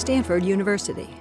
Stanford University.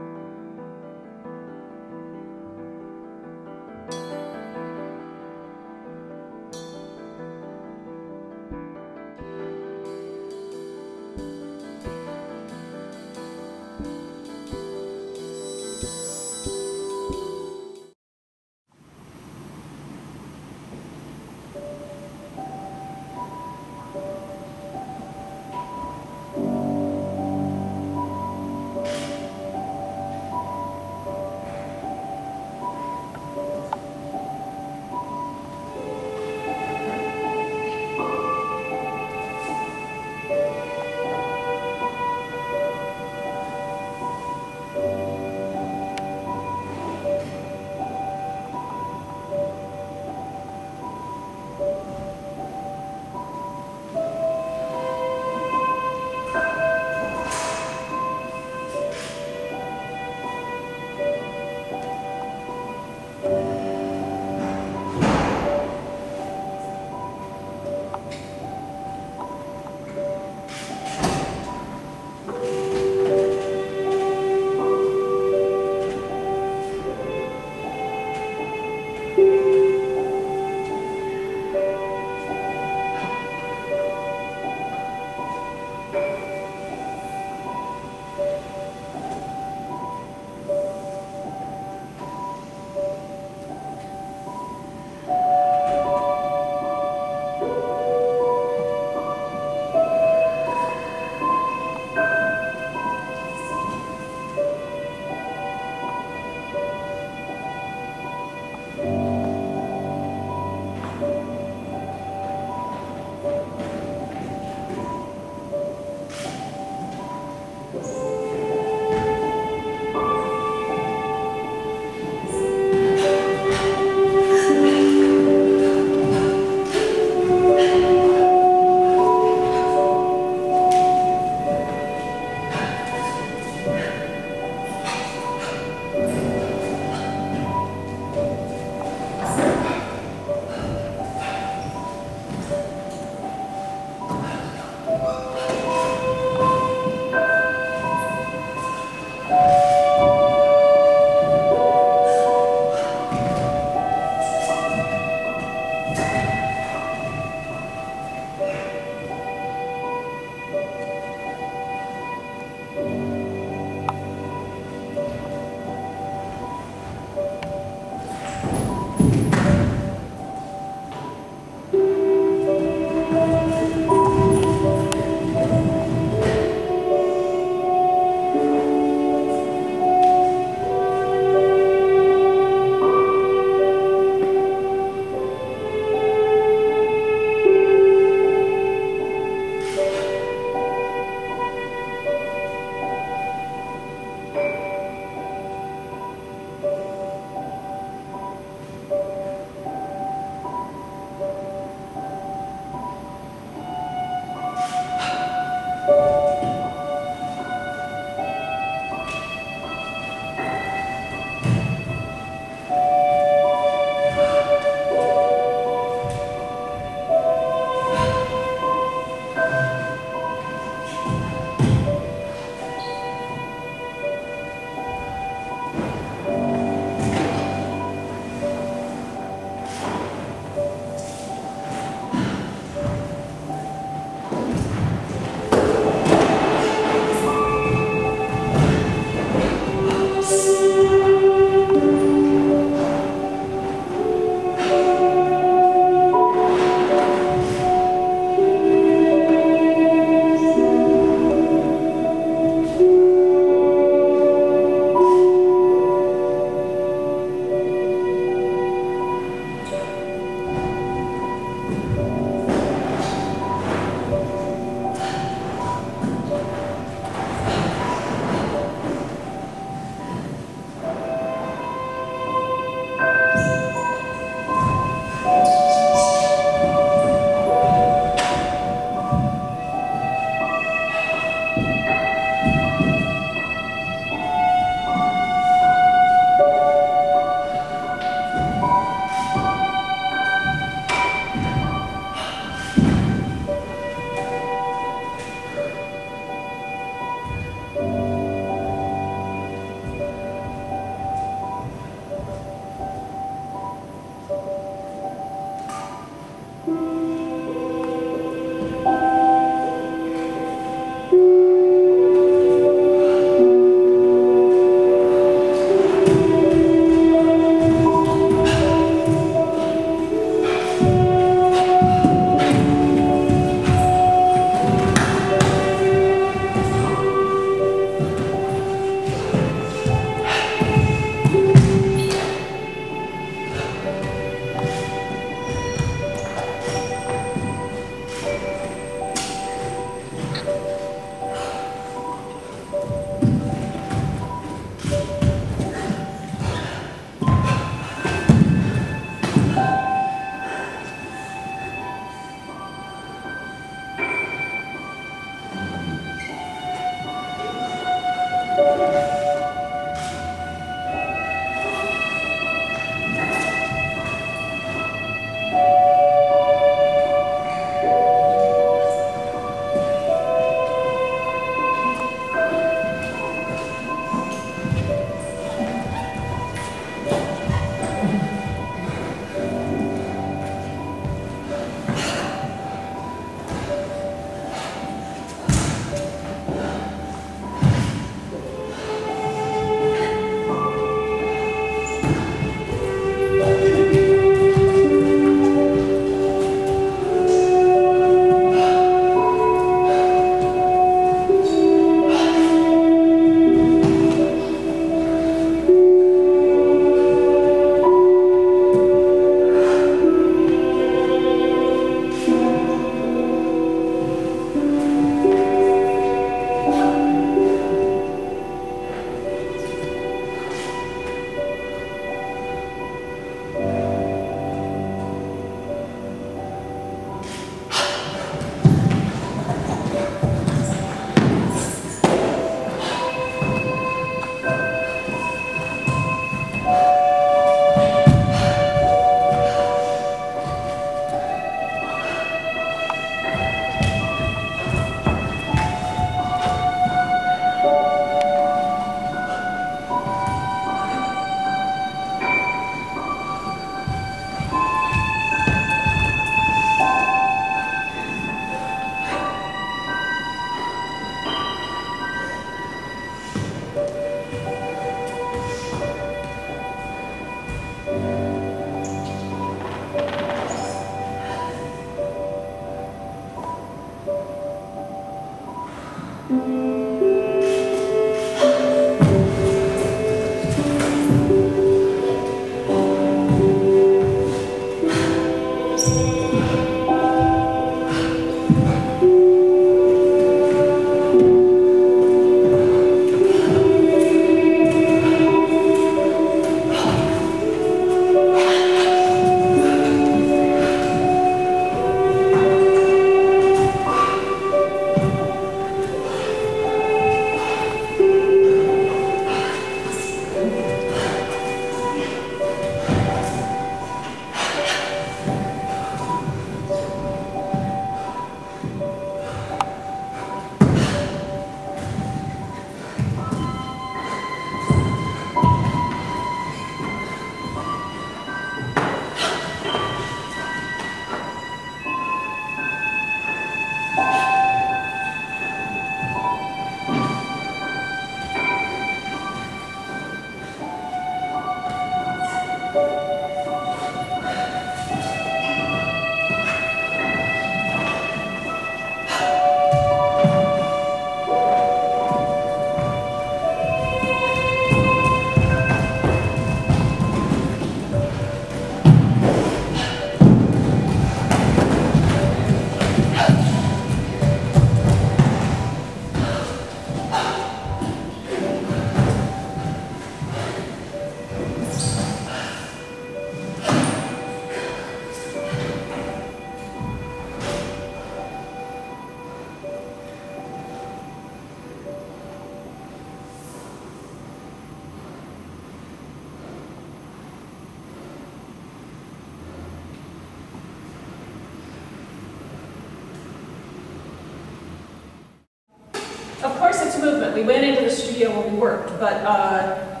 We went into the studio when we worked, but, uh,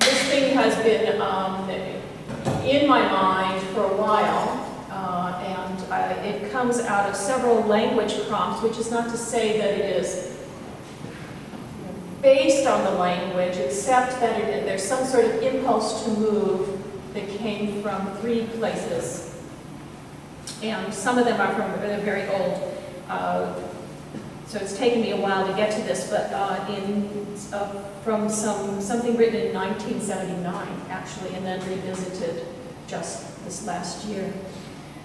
this thing has been, um, in my mind for a while, uh, and I, it comes out of several language prompts, which is not to say that it is based on the language, except that it, there's some sort of impulse to move that came from three places. And some of them are from, very old. Uh, so it's taken me a while to get to this, but uh, in, uh, from some, something written in 1979, actually, and then revisited just this last year.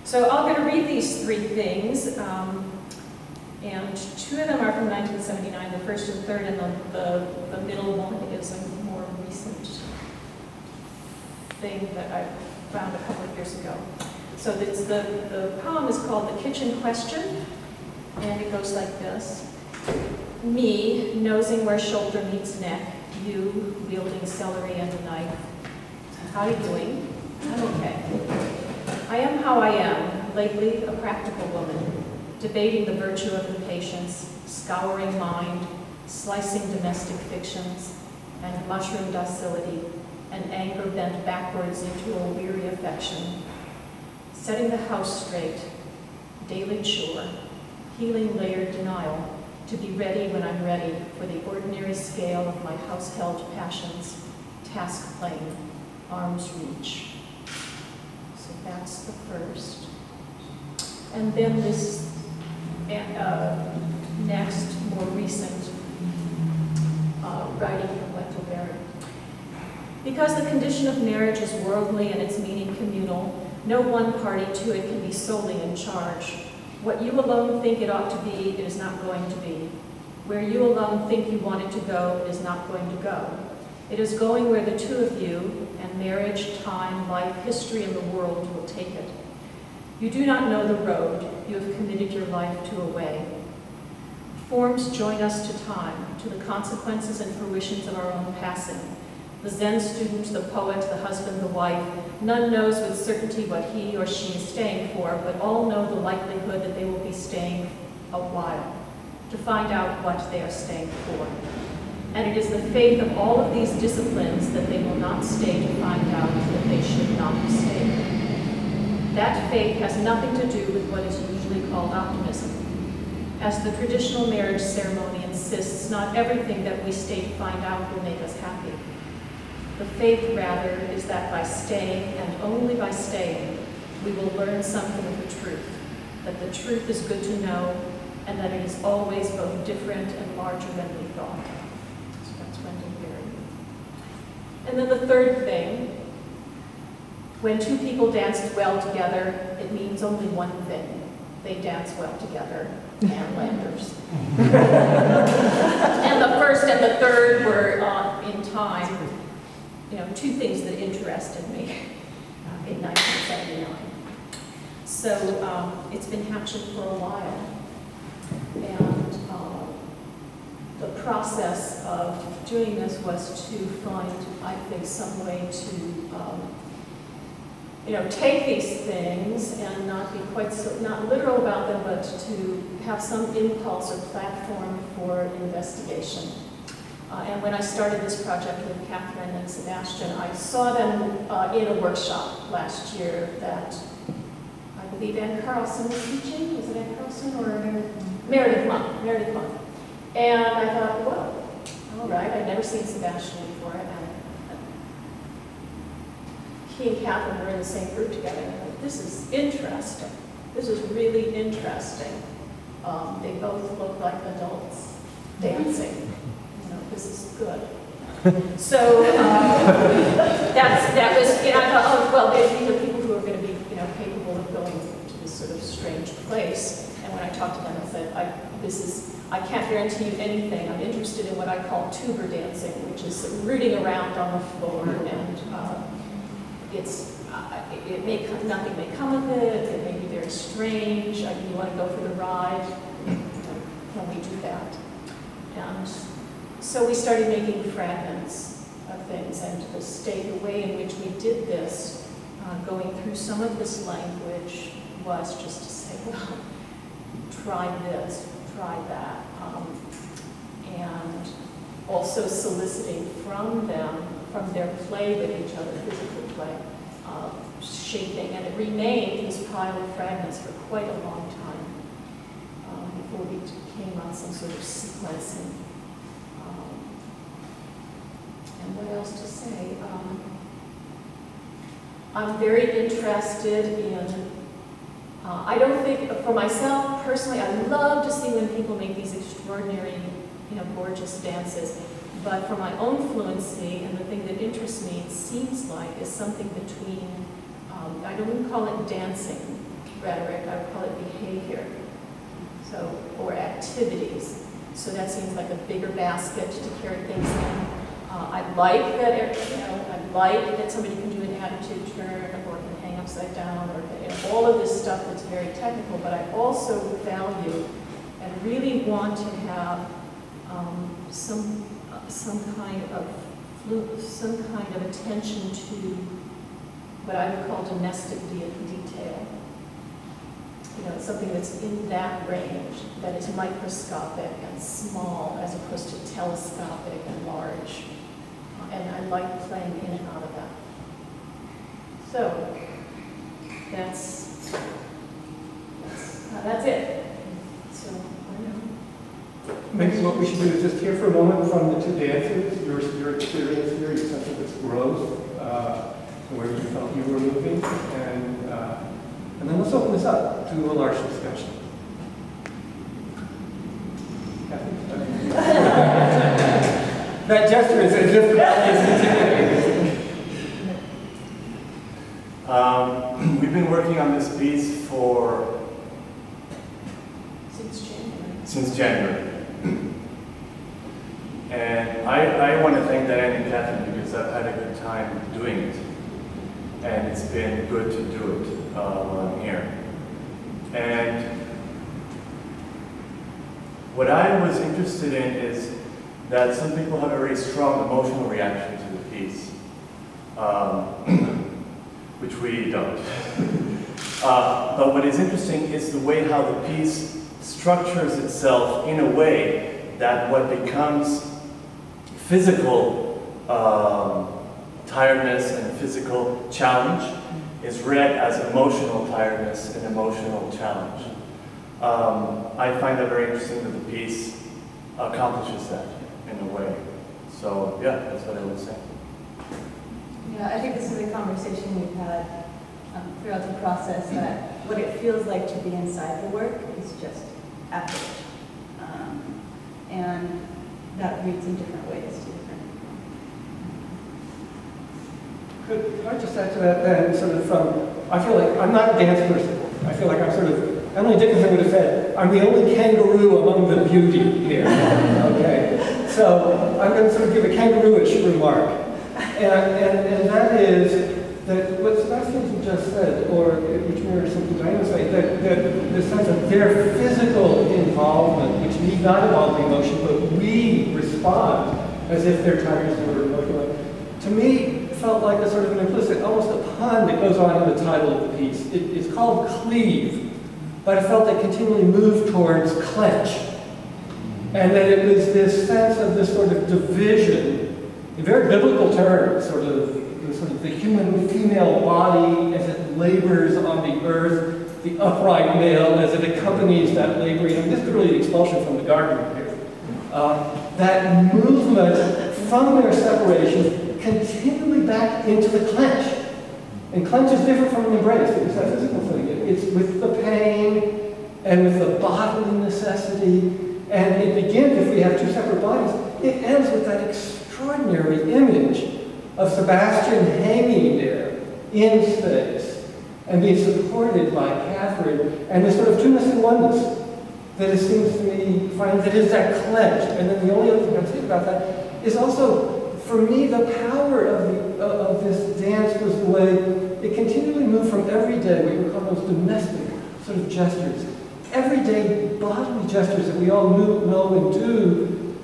So I'm going to read these three things, um, and two of them are from 1979, the first and third, and the, the, the middle one is a more recent thing that I found a couple of years ago. So the, the poem is called The Kitchen Question, and it goes like this. Me, nosing where shoulder meets neck, you wielding celery and a knife. How are you doing? I'm okay. I am how I am, lately a practical woman, debating the virtue of impatience, scouring mind, slicing domestic fictions, and mushroom docility, and anger bent backwards into a weary affection, setting the house straight, daily chore, healing layered denial, to be ready when I'm ready for the ordinary scale of my house-held passions, task plain, arm's reach. So that's the first. And then this uh, next, more recent uh, writing from Wendell Berry. Because the condition of marriage is worldly and its meaning communal, no one party to it can be solely in charge. What you alone think it ought to be, it is not going to be. Where you alone think you want it to go, it is not going to go. It is going where the two of you, and marriage, time, life, history, and the world will take it. You do not know the road, you have committed your life to a way. Forms join us to time, to the consequences and fruitions of our own passing. The Zen student, the poet, the husband, the wife, none knows with certainty what he or she is staying for, but all know the likelihood that they will be staying a while, to find out what they are staying for. And it is the faith of all of these disciplines that they will not stay to find out that they should not be staying. That faith has nothing to do with what is usually called optimism. As the traditional marriage ceremony insists, not everything that we stay to find out will make us happy. The faith, rather, is that by staying, and only by staying, we will learn something of the truth, that the truth is good to know, and that it is always both different and larger than we thought. So that's Wendell Berry. And then the third thing, when two people dance well together, it means only one thing. They dance well together, Ann Landers. and the first and the third were uh, in time you know, two things that interested me uh, in 1979. So um, it's been hatching for a while. And uh, the process of doing this was to find, I think, some way to, um, you know, take these things and not be quite so, not literal about them, but to have some impulse or platform for investigation. Uh, and when I started this project with Katharine and Sebastian, I saw them uh, in a workshop last year that I believe Ann Carlson was teaching. Was it Ann Carlson or Meredith Monk? Meredith Monk. And I thought, well, all right, I'd never seen Sebastian before. And he and Katharine were in the same group together. And I thought, this is interesting. This is really interesting. Um, they both look like adults dancing this is good. so uh, that's, that was, you know, I thought, oh, well, these are people who are going to be, you know, capable of going to this sort of strange place. And when I talked to them, I said, I, this is, I can't guarantee you anything. I'm interested in what I call tuber dancing, which is rooting around on the floor, and uh, it's, uh, it may come, nothing may come of it. It may be very strange. I you want to go for the ride? Can we do that? And so we started making fragments of things, and the state, the way in which we did this, uh, going through some of this language, was just to say, well, try this, try that. Um, and also soliciting from them, from their play with each other, physical play, uh, shaping, and it remained this pile of fragments for quite a long time um, before we came on some sort of sequencing. Um, And what else to say? Um, I'm very interested in, uh, I don't think, for myself personally, I love to see when people make these extraordinary, you know, gorgeous dances. But for my own fluency, and the thing that interests me, it seems like, is something between, um, I don't even call it dancing rhetoric, I would call it behavior. So, or activities. So that seems like a bigger basket to carry things in. Uh, I like that, you know, I like that somebody can do an attitude turn or can hang upside down or you know, all of this stuff that's very technical, but I also value and really want to have um, some, uh, some kind of, flu- some kind of attention to what I would call domestic de- detail. You know, something that's in that range, that is microscopic and small as opposed to telescopic and large. And I like playing in and out of that. So, that's, that's, uh, that's it. So, I don't know. Maybe what we should do is just hear for a moment from the two dancers, your, your experience here, your sense of its growth, uh, where you felt you were moving, and, uh, and then let's open this up to a large discussion. That is as if the ballet is continuing. Um, we've been working on this piece for Since January. since January. And I, I want to thank Diane and Katharine because I've had a good time doing it. And it's been good to do it uh, while I'm here. And what I was interested in is that some people have a very strong emotional reaction to the piece, um, which we don't. Uh, but what is interesting is the way how the piece structures itself in a way that what becomes physical um, tiredness and physical challenge is read as emotional tiredness and emotional challenge. Um, I find that very interesting that the piece accomplishes that in a way. So yeah, that's what I would say. Yeah, I think this is a conversation we've had um, throughout the process, that what it feels like to be inside the work is just average. Um, And that reads in different ways to different people. Could could I just add to that then, sort of from, I feel like, I'm not a dance person. I feel like I'm sort of, Emily Dickinson would have said, I'm the only kangaroo among the beauty here. Okay? So I'm going to sort of give a kangaroo-ish remark. And, and, and that is that what Sebastian just said, or which mirrors something Diana saying, that, that the sense of their physical involvement, which need not involve the emotion, but we respond as if their tires were emotional. To me, felt like a sort of an implicit, almost a pun that goes on in the title of the piece. It, it's called Cleave, but I felt it continually moved towards clench. And that it was this sense of this sort of division, in very biblical terms, sort of, sort of the human female body as it labors on the earth, the upright male as it accompanies that laboring. And this is really the expulsion from the garden here. Uh, that movement from their separation continually back into the clench. And clench is different from an embrace. It's that physical thing. It's with the pain and with the bodily necessity. And it begins, if we have two separate bodies, it ends with that extraordinary image of Sebastian hanging there in space and being supported by Katharine and this sort of two-ness and oneness that it seems to me finds that is that clench. And then the only other thing I'm thinking about that is also, for me, the power of, the, of this dance was the way it continually moved from everyday, what we call those domestic sort of gestures, everyday bodily gestures that we all knew, know and do,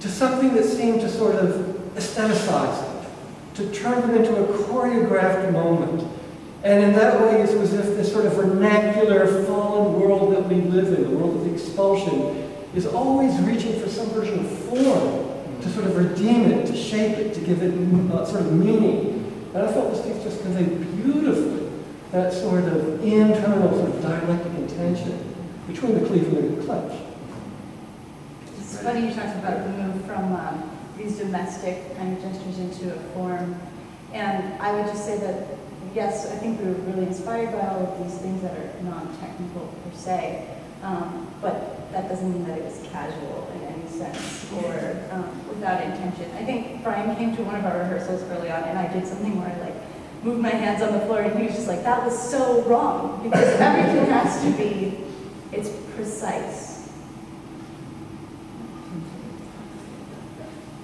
to something that seemed to sort of aestheticize them, to turn them into a choreographed moment. And in that way, it was as if this sort of vernacular fallen world that we live in, the world of expulsion, is always reaching for some version of form to sort of redeem it, to shape it, to give it uh, sort of meaning. And I felt this piece just conveyed beautifully that sort of internal sort of dialectic intention between the Cleveland and the clench. It's funny you talked about the move from um, these domestic kind of gestures into a form. And I would just say that, yes, I think we were really inspired by all of these things that are non-technical per se. Um, But that doesn't mean that it was casual in any sense or um, without intention. I think Bryan came to one of our rehearsals early on and I did something where I like moved my hands on the floor and he was just like, that was so wrong because everything has to be, it's precise.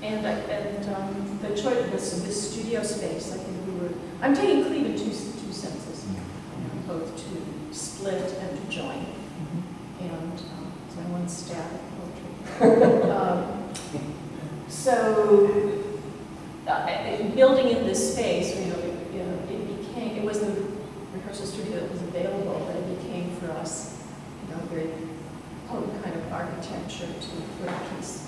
And, I- and um, the choice, this, this studio space, I think we were, I'm taking Cleave in two, two senses, both to split and to join. And, um, so one want static poetry. Um, So, uh, building in this space, you know, it, you know, it became, it was the rehearsal studio that was available, but it became for us, know, very potent kind of architecture to put a piece.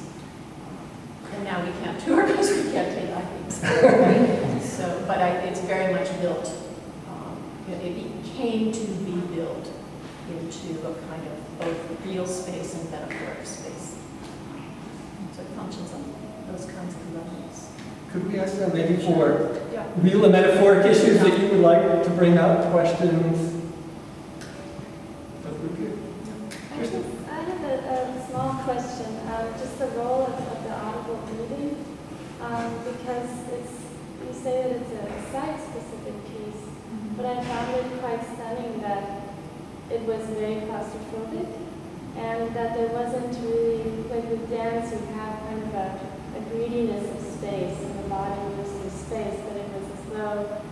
And now we can't tour because we can't take IVs. So, but I, it's very much built, um, it became to be built into a kind of both real space and metaphoric space. So it functions on those kinds of levels. Could we ask them maybe for Yeah. real and metaphoric issues that you would like to bring up, questions? That would be good. I just, I have a, a small question, um, just the role of, of the audible breathing, um, because it's, you say that it's a site-specific piece, but I found it quite stunning that it was very claustrophobic, and that there wasn't really, like with dance, you have kind of a, a greediness of space, and the body moves through space, but it was as though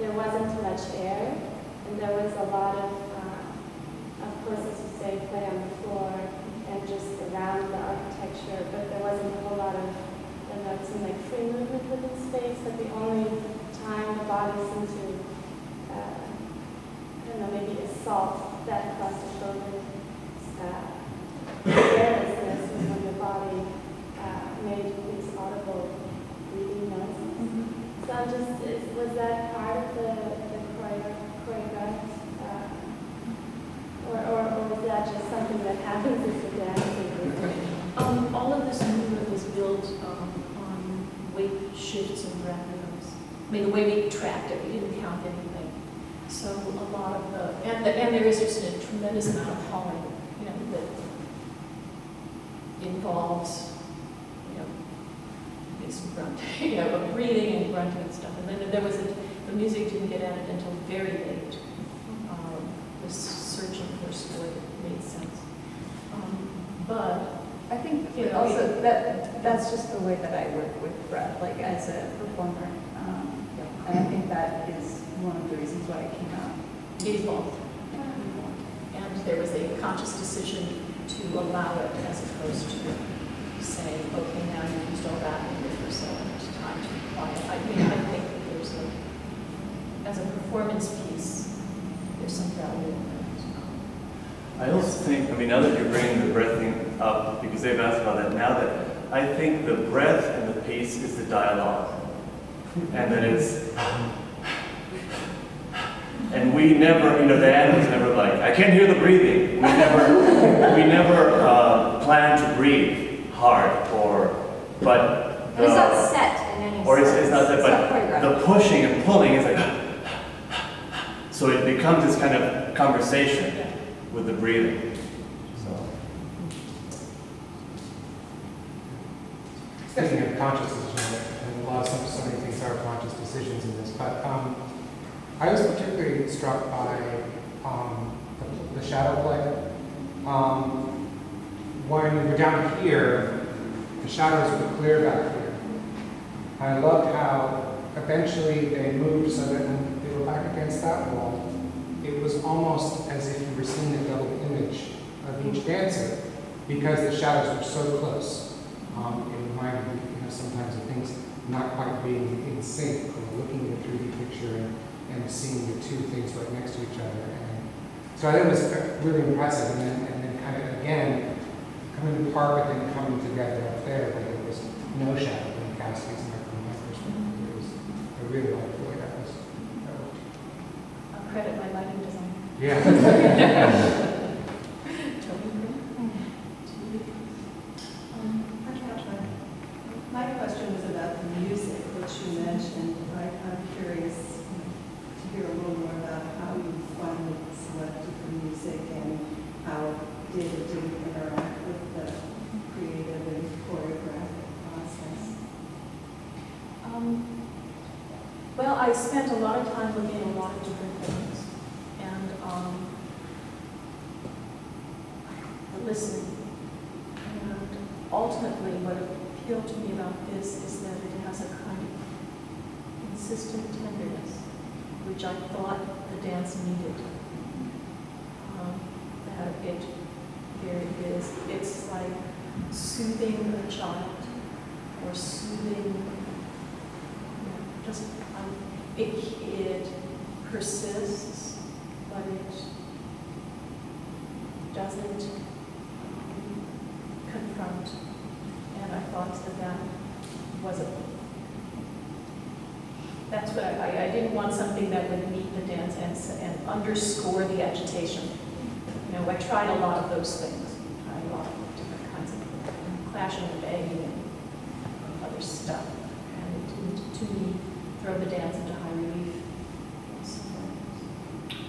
there wasn't much air, and there was a lot of, uh, of course, as you say, play on the floor and just around the architecture, but there wasn't a whole lot of, Know, seemed like free movement within space, but the only time the body seemed to, uh, I don't know, maybe assault that claustrophobic uh, carelessness was when the body uh, made these audible breathing noises. So I'm just, was that part of the, the choreo- choreographed, uh, or, or, or was that just something that happens as the dancing? Um, all of this movement was built, um, on weight and. I mean, the way we tracked it, we didn't count anything. So a lot of the, and, the- and there is just a tremendous amount of hauling, you know, that involves, you know, this grunt, you know, breathing and grunting and stuff. And then there was, a the music didn't get added until very late. Um, Was searching for a score made sense. Um, But I think You know, also, that, that's just the way that I work with Brett, like as a performer. Um, And I think that is one of the reasons why it came out. It evolved. And there was a conscious decision to allow it as opposed to saying, okay, now you've used all that in rehearsal and it's time to be quiet. I mean, I think that there's a, as a performance piece, there's some value in that. I also think, I mean, now that you're bringing the breath thing up, because they've asked about that, now that I think the breath and the pace is the dialogue. And that it's, and we never, you know, Dan was never like, I can't hear the breathing. We never, we never uh, plan to breathe hard or, but. But it's not the- set in any sense. Or it's, it's not sense. but the pushing and pulling is like, so it becomes this kind of conversation with the breathing. So, Speaking of conscious decisions, and a lot of, some- so many things are conscious decisions in this, but um, I was particularly struck by um, the, the shadow play. Um, when we were down here, the shadows were clear back here. I loved how eventually they moved so that when they were back against that wall, it was almost as if you were seeing a double image of each dancer because the shadows were so close. Um, it reminded me, you know, sometimes of things not quite being in sync, or looking at a 3D picture and, and seeing the two things right next to each other. And so I think it was really impressive. And then, and then kind of again, coming apart, but then coming together up there, but there was no shadow in Cassie's and from my perspective. It was, I really liked the way that was. that worked. I'll credit my lighting designer. Yeah. Tony Green. Um, I'm Catherine. My question was about the music, which you mentioned. I- I'm curious to hear a little more about how you finally selected the music and how did it did it interact with the creative and choreographic process. Um, Well, I spent a lot of time looking at a lot of different things, and um, listening. And ultimately, what appealed to me about this is that it has a kind of consistent tenderness, which I thought the dance needed. Um, it, there it is, it's like soothing a child, or soothing yeah, just, um, it, it persists, but it doesn't um, confront. And I thought that that was a, that's what I, I- didn't want something that would meet the dance and, and underscore the agitation. You know, I tried a lot of those things, I tried a lot of different kinds of clashing and banging and other stuff. And it didn't, to me, throw the dance into high relief.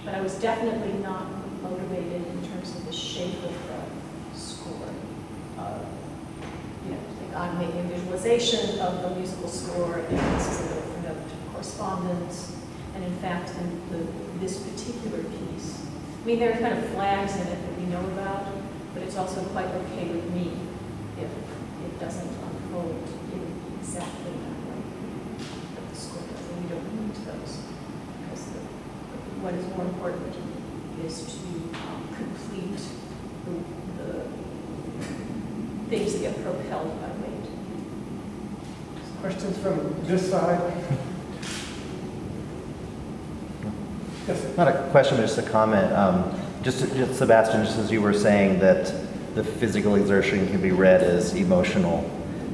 But I was definitely not motivated in terms of the shape of the score. Uh, You know, like I'm making a visualization of the musical score, and this is a note for note correspondence. And in fact, in the, this particular piece, I mean, there are kind of flags in it that we know about, but it's also quite okay with me if it doesn't unfold in exactly that way that the school does, and we don't need those. Because the, what is more important is to um, complete the, the things that get propelled by weight. Questions from this side? Yes. Not a question, but just a comment. Um, Just, just Sebastian, just as you were saying that the physical exertion can be read as emotional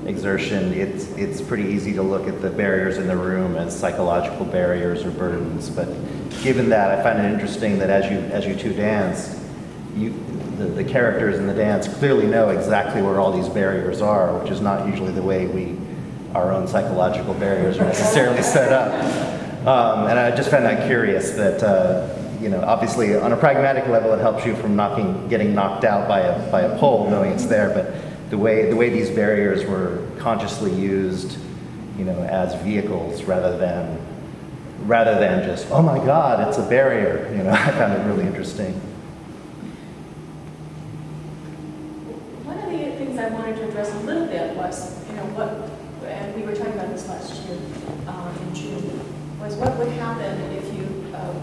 exertion, it's, it's pretty easy to look at the barriers in the room as psychological barriers or burdens. But given that, I find it interesting that as you, as you two dance, you, the, the characters in the dance clearly know exactly where all these barriers are, which is not usually the way we, our own psychological barriers are necessarily set up. Um, and I just found that curious that, uh, you know, obviously on a pragmatic level, it helps you from knocking, getting knocked out by a, by a pole, knowing it's there. But the way, the way these barriers were consciously used, you know, as vehicles rather than, rather than just, oh my God, it's a barrier. You know, I found it really interesting. One of the things I wanted to address a little bit was, you know, what, and we were talking about this last year um, in June, was what would happen if you, um,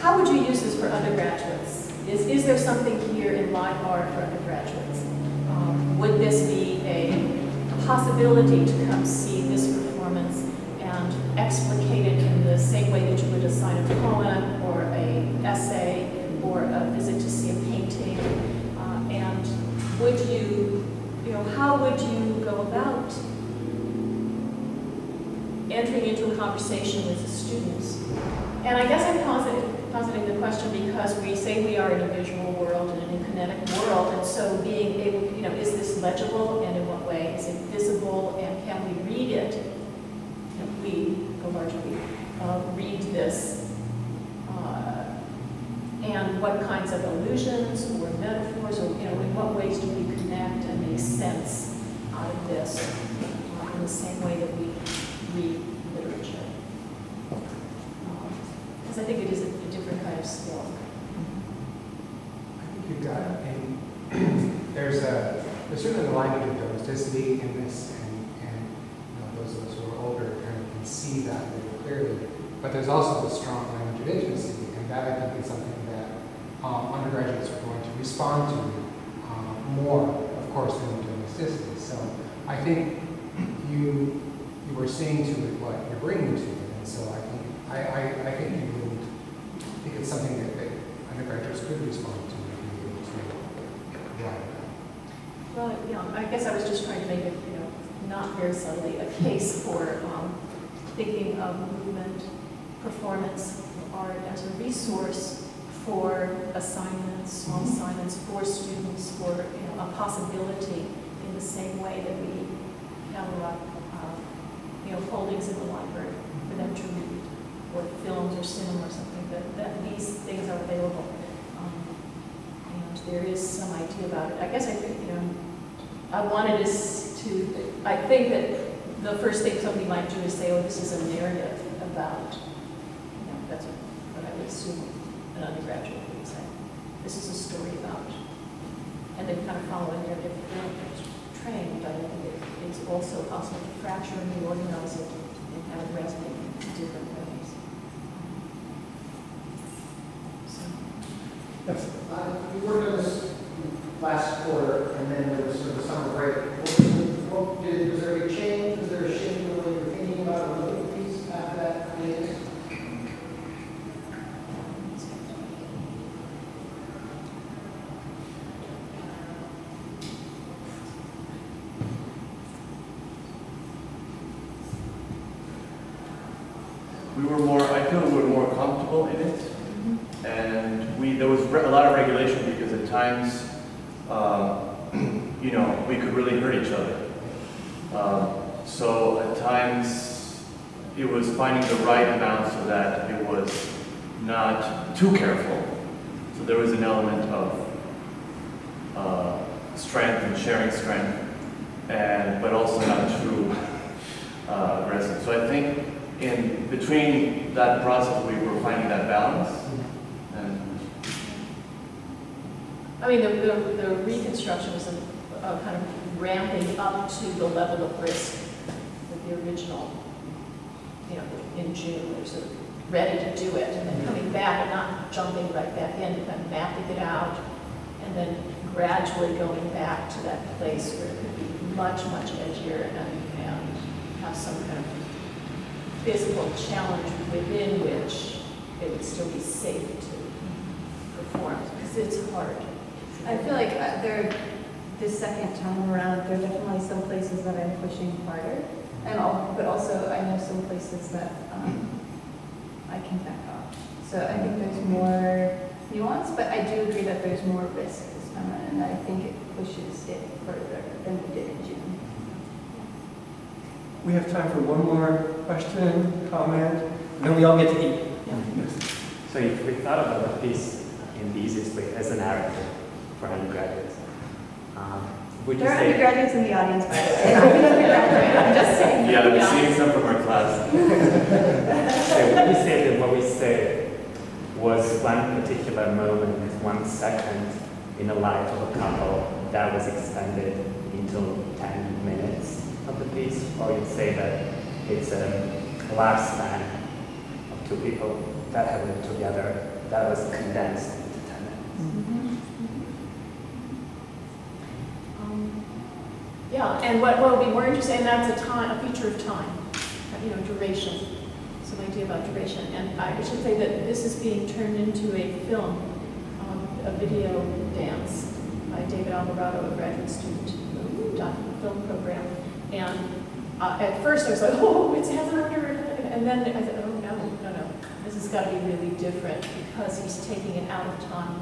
how would you use this for undergraduates? Is, is there something here in live art for undergraduates? Um, Would this be a possibility to come see this performance and explicate it in the same way that you would assign a poem or a essay or a visit to see a painting? Uh, And would you, you know, how would you go about entering into a conversation with the students? And I guess I'm positing, positing the question because we say we are in a visual world and in a kinetic world, and so being able, you know, is this legible and in what way? Is it visible and can we read it? Can we, the larger we, uh, read this? Uh, And what kinds of allusions or metaphors, or, you know, in what ways do we connect and make sense out of this uh, in the same way that we read literature? Because I think it is a a different kind of skill. I think you've got, and there's a, there's certainly a language of domesticity in this, and, and, you know, those of us who are older kind of can see that very clearly. But there's also a strong language of intimacy, and that I think is something that um, undergraduates are going to respond to um, more, of course, than the domesticity. So I think you, you are seeing to it what you're bringing to it, and so I think, I, I, I think you would, think it's something that, that undergraduates could respond to, and be able to guess I was just trying to make it, you know, not very subtly, a case for um, thinking of movement, performance, art as a resource for assignments, small assignments for students, for, you know, a possibility in the same way that we have a lot, you know, holdings in the library for them to read, or films or cinema or something, that, that these things are available. Um, And there is some idea about it. I guess I think, you know, I wanted us to, I think that the first thing somebody might do is say, oh, this is a narrative about, you know, that's what I would assume an undergraduate would say. This is a story about, and then kind of follow a narrative through trained, but I think it- it's also possible to fracture and reorganize it and have it resonate in different ways. So, Yes. Uh, We worked on this last quarter, and then there was sort of summer break. What was the- what did- Was there a change, was there a shift in the way you were thinking about or looking at these after that hiatus? We were more, I feel we were more comfortable in it. And we, there was re- a lot of regulation because at times, uh, you know, we could really hurt each other. Um, So at times, it was finding the right amount so that it was not too careful. So there was an element of uh, strength and sharing strength, and, but also not too uh, aggressive. So I think in between that process, we were finding that balance. And I mean, the, the, the reconstruction was a, a kind of ramping up to the level of risk with the original, you know, in June, they're sort of ready to do it, and then coming back and not jumping right back in, kind of mapping it out, and then gradually going back to that place where it could be much, much edgier and, and have some kind of physical challenge within which it would still be safe to perform, because it's hard. I feel like uh, there, this second time around, there are definitely some places that I'm pushing harder. And all, but also I know some places that um, I can back off. So I think there's more nuance, but I do agree that there's more risk this time around. And I think it pushes it further than we did in June. We have time for one more question, comment, and then we all get to eat. Yes. So if we thought about this in the easiest way as a narrative for undergraduates, um, would you There are say undergraduates in the audience, by the way. I'm an undergraduate, I'm just saying. yeah, we're seeing some from our class. so would you say that what we said was one particular moment, one second in the life of a couple that was extended into 10 minutes of the piece, or you'd say that it's a lifespan of two people that have lived together that was condensed into 10 minutes? Um, Yeah, and what, would be more interesting, and that's a time, a feature of time, you know, duration, some idea about duration. And I should say that this is being turned into a film, um, a video dance by David Alvarado, a graduate student who the film program. And uh, at first I was like, oh, it's Heather Wonder. And then I said, oh, no, no, no. This has got to be really different because he's taking it out of time.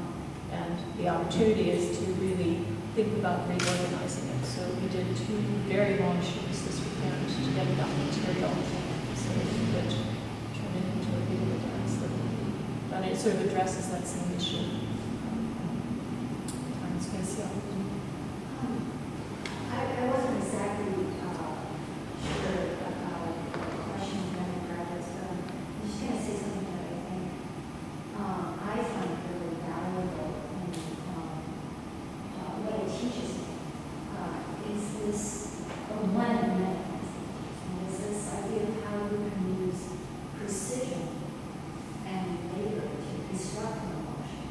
And the opportunity is to really think about reorganizing it. So we did two very long shoots this weekend to get enough material so that we could turn it into a video dance that it sort of addresses that same issue. Time spatial. I, I wasn't exactly, uh, sure about the question of undergraduates, but I'm just gonna say something that I think, um, I find really valuable in, um, uh, what it teaches me, uh, is this, or one of the methods, and is this idea of how you can use precision and labor to construct an emotion.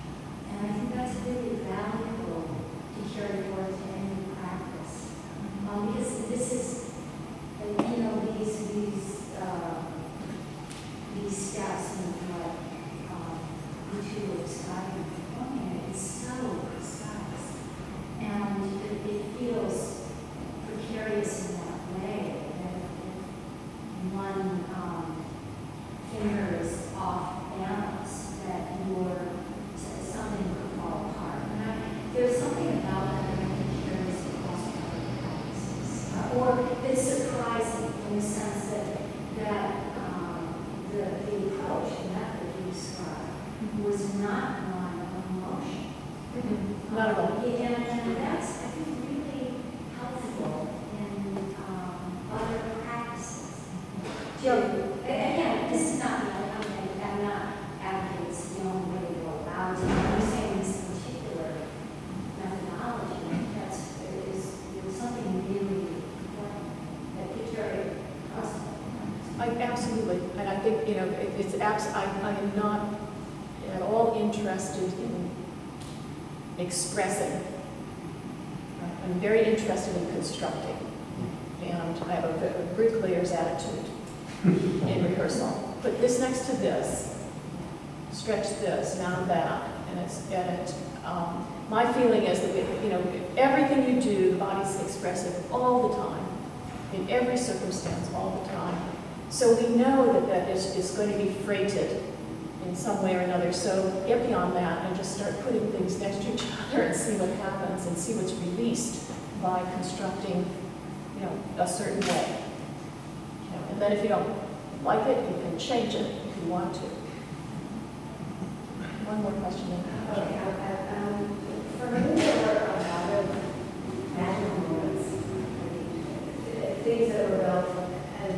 not at all. Yeah, and, and that's, I think, really helpful in, um, other practices. Jill, a- again, this is not, the only- I mean, I'm not advocating it's the only way to go about it. I'm saying this particular methodology, I think that's, is, is something really important, that it's very possible. I, absolutely, and I think, you know, it- it's abs, I, I am not at all interested in expressing. I'm very interested in constructing, and I have a bit of bricklayer's attitude in rehearsal. Put this next to this, stretch this, now that, and it's, and it, um, my feeling is that, you know, everything you do, the body's expressive all the time, in every circumstance, all the time. So we know that that is, is going to be freighted in some way or another. So get beyond that and just start putting things next to each other and see what happens and see what's released by constructing, you know, a certain way. You know, and then if you don't like it, you can change it if you want to. One more question. Okay, uh, um, for me, there were a lot of magical moments, uh, things that were built, and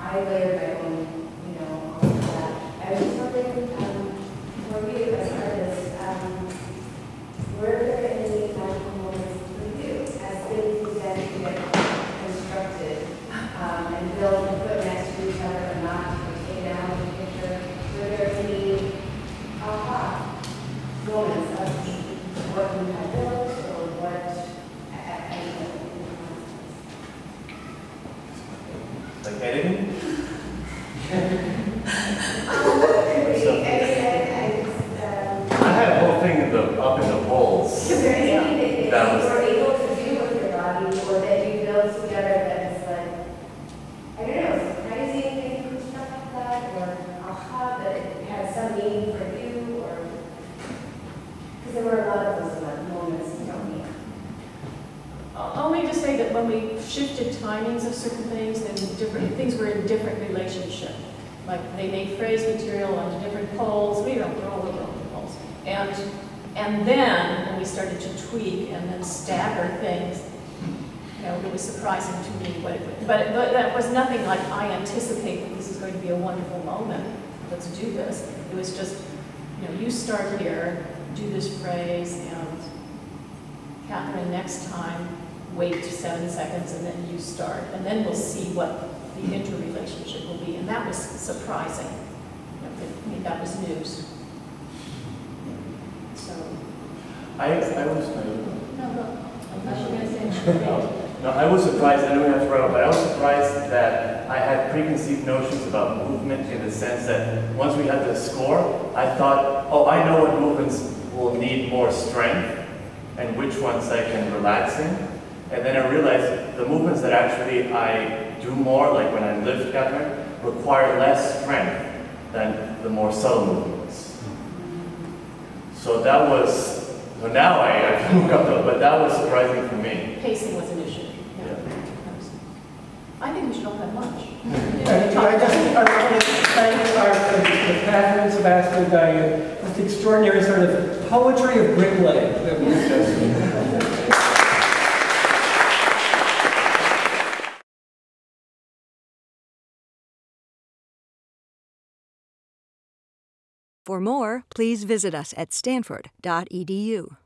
I layered my own, you know, on that. I was wondering, um, for you, as part of this, um, were there any magical moments for you as things began to get constructed, um, and built and put next to each other and not taken out of the picture? Were there any aha moments of what you had built or what, I, I, I don't know. Like editing? I, I, um, I had a whole thing in the, up in the poles. is there anything that That you was- were able to do with your body or that you built together that is like, I don't know, surprising that you could stuff like that or aha, that it had some meaning for you or, because there were a lot of those like, moments, you know, Uh, Only to say that when we shifted timings of certain things, then different, things were in different relationship. Like they made phrase material onto different poles, we don't, we're all over poles. And, and then, when we started to tweak and then stagger things, you know, it was surprising to me what it would, but, but that was nothing like, I anticipate that this is going to be a wonderful moment, let's do this. It was just, you know, you start here, do this phrase, and Katharine, next time, wait seven seconds and then you start. And then we'll see what the interrelationship will be. And that was surprising. You know, I mean, that was news. So, I, I was, no, no, I'm not going to say. no, I was surprised, I know we have to wrap up, but I was surprised that I had preconceived notions about movement in the sense that once we had the score, I thought, oh, I know what movements will need more strength and which ones I can relax in. And then I realized the movements that actually I do more, like when I lift Katharine, require less strength than the more subtle movements. So that was, so now I, I can look up those, but that was surprising for me. Pacing was an issue. Yeah. Yeah. I think we should all have lunch. And I just, I want to thank our, Katharine, Sebastian, and Diane, this extraordinary sort of poetry of bricklaying that we just. For more, please visit us at stanford.edu.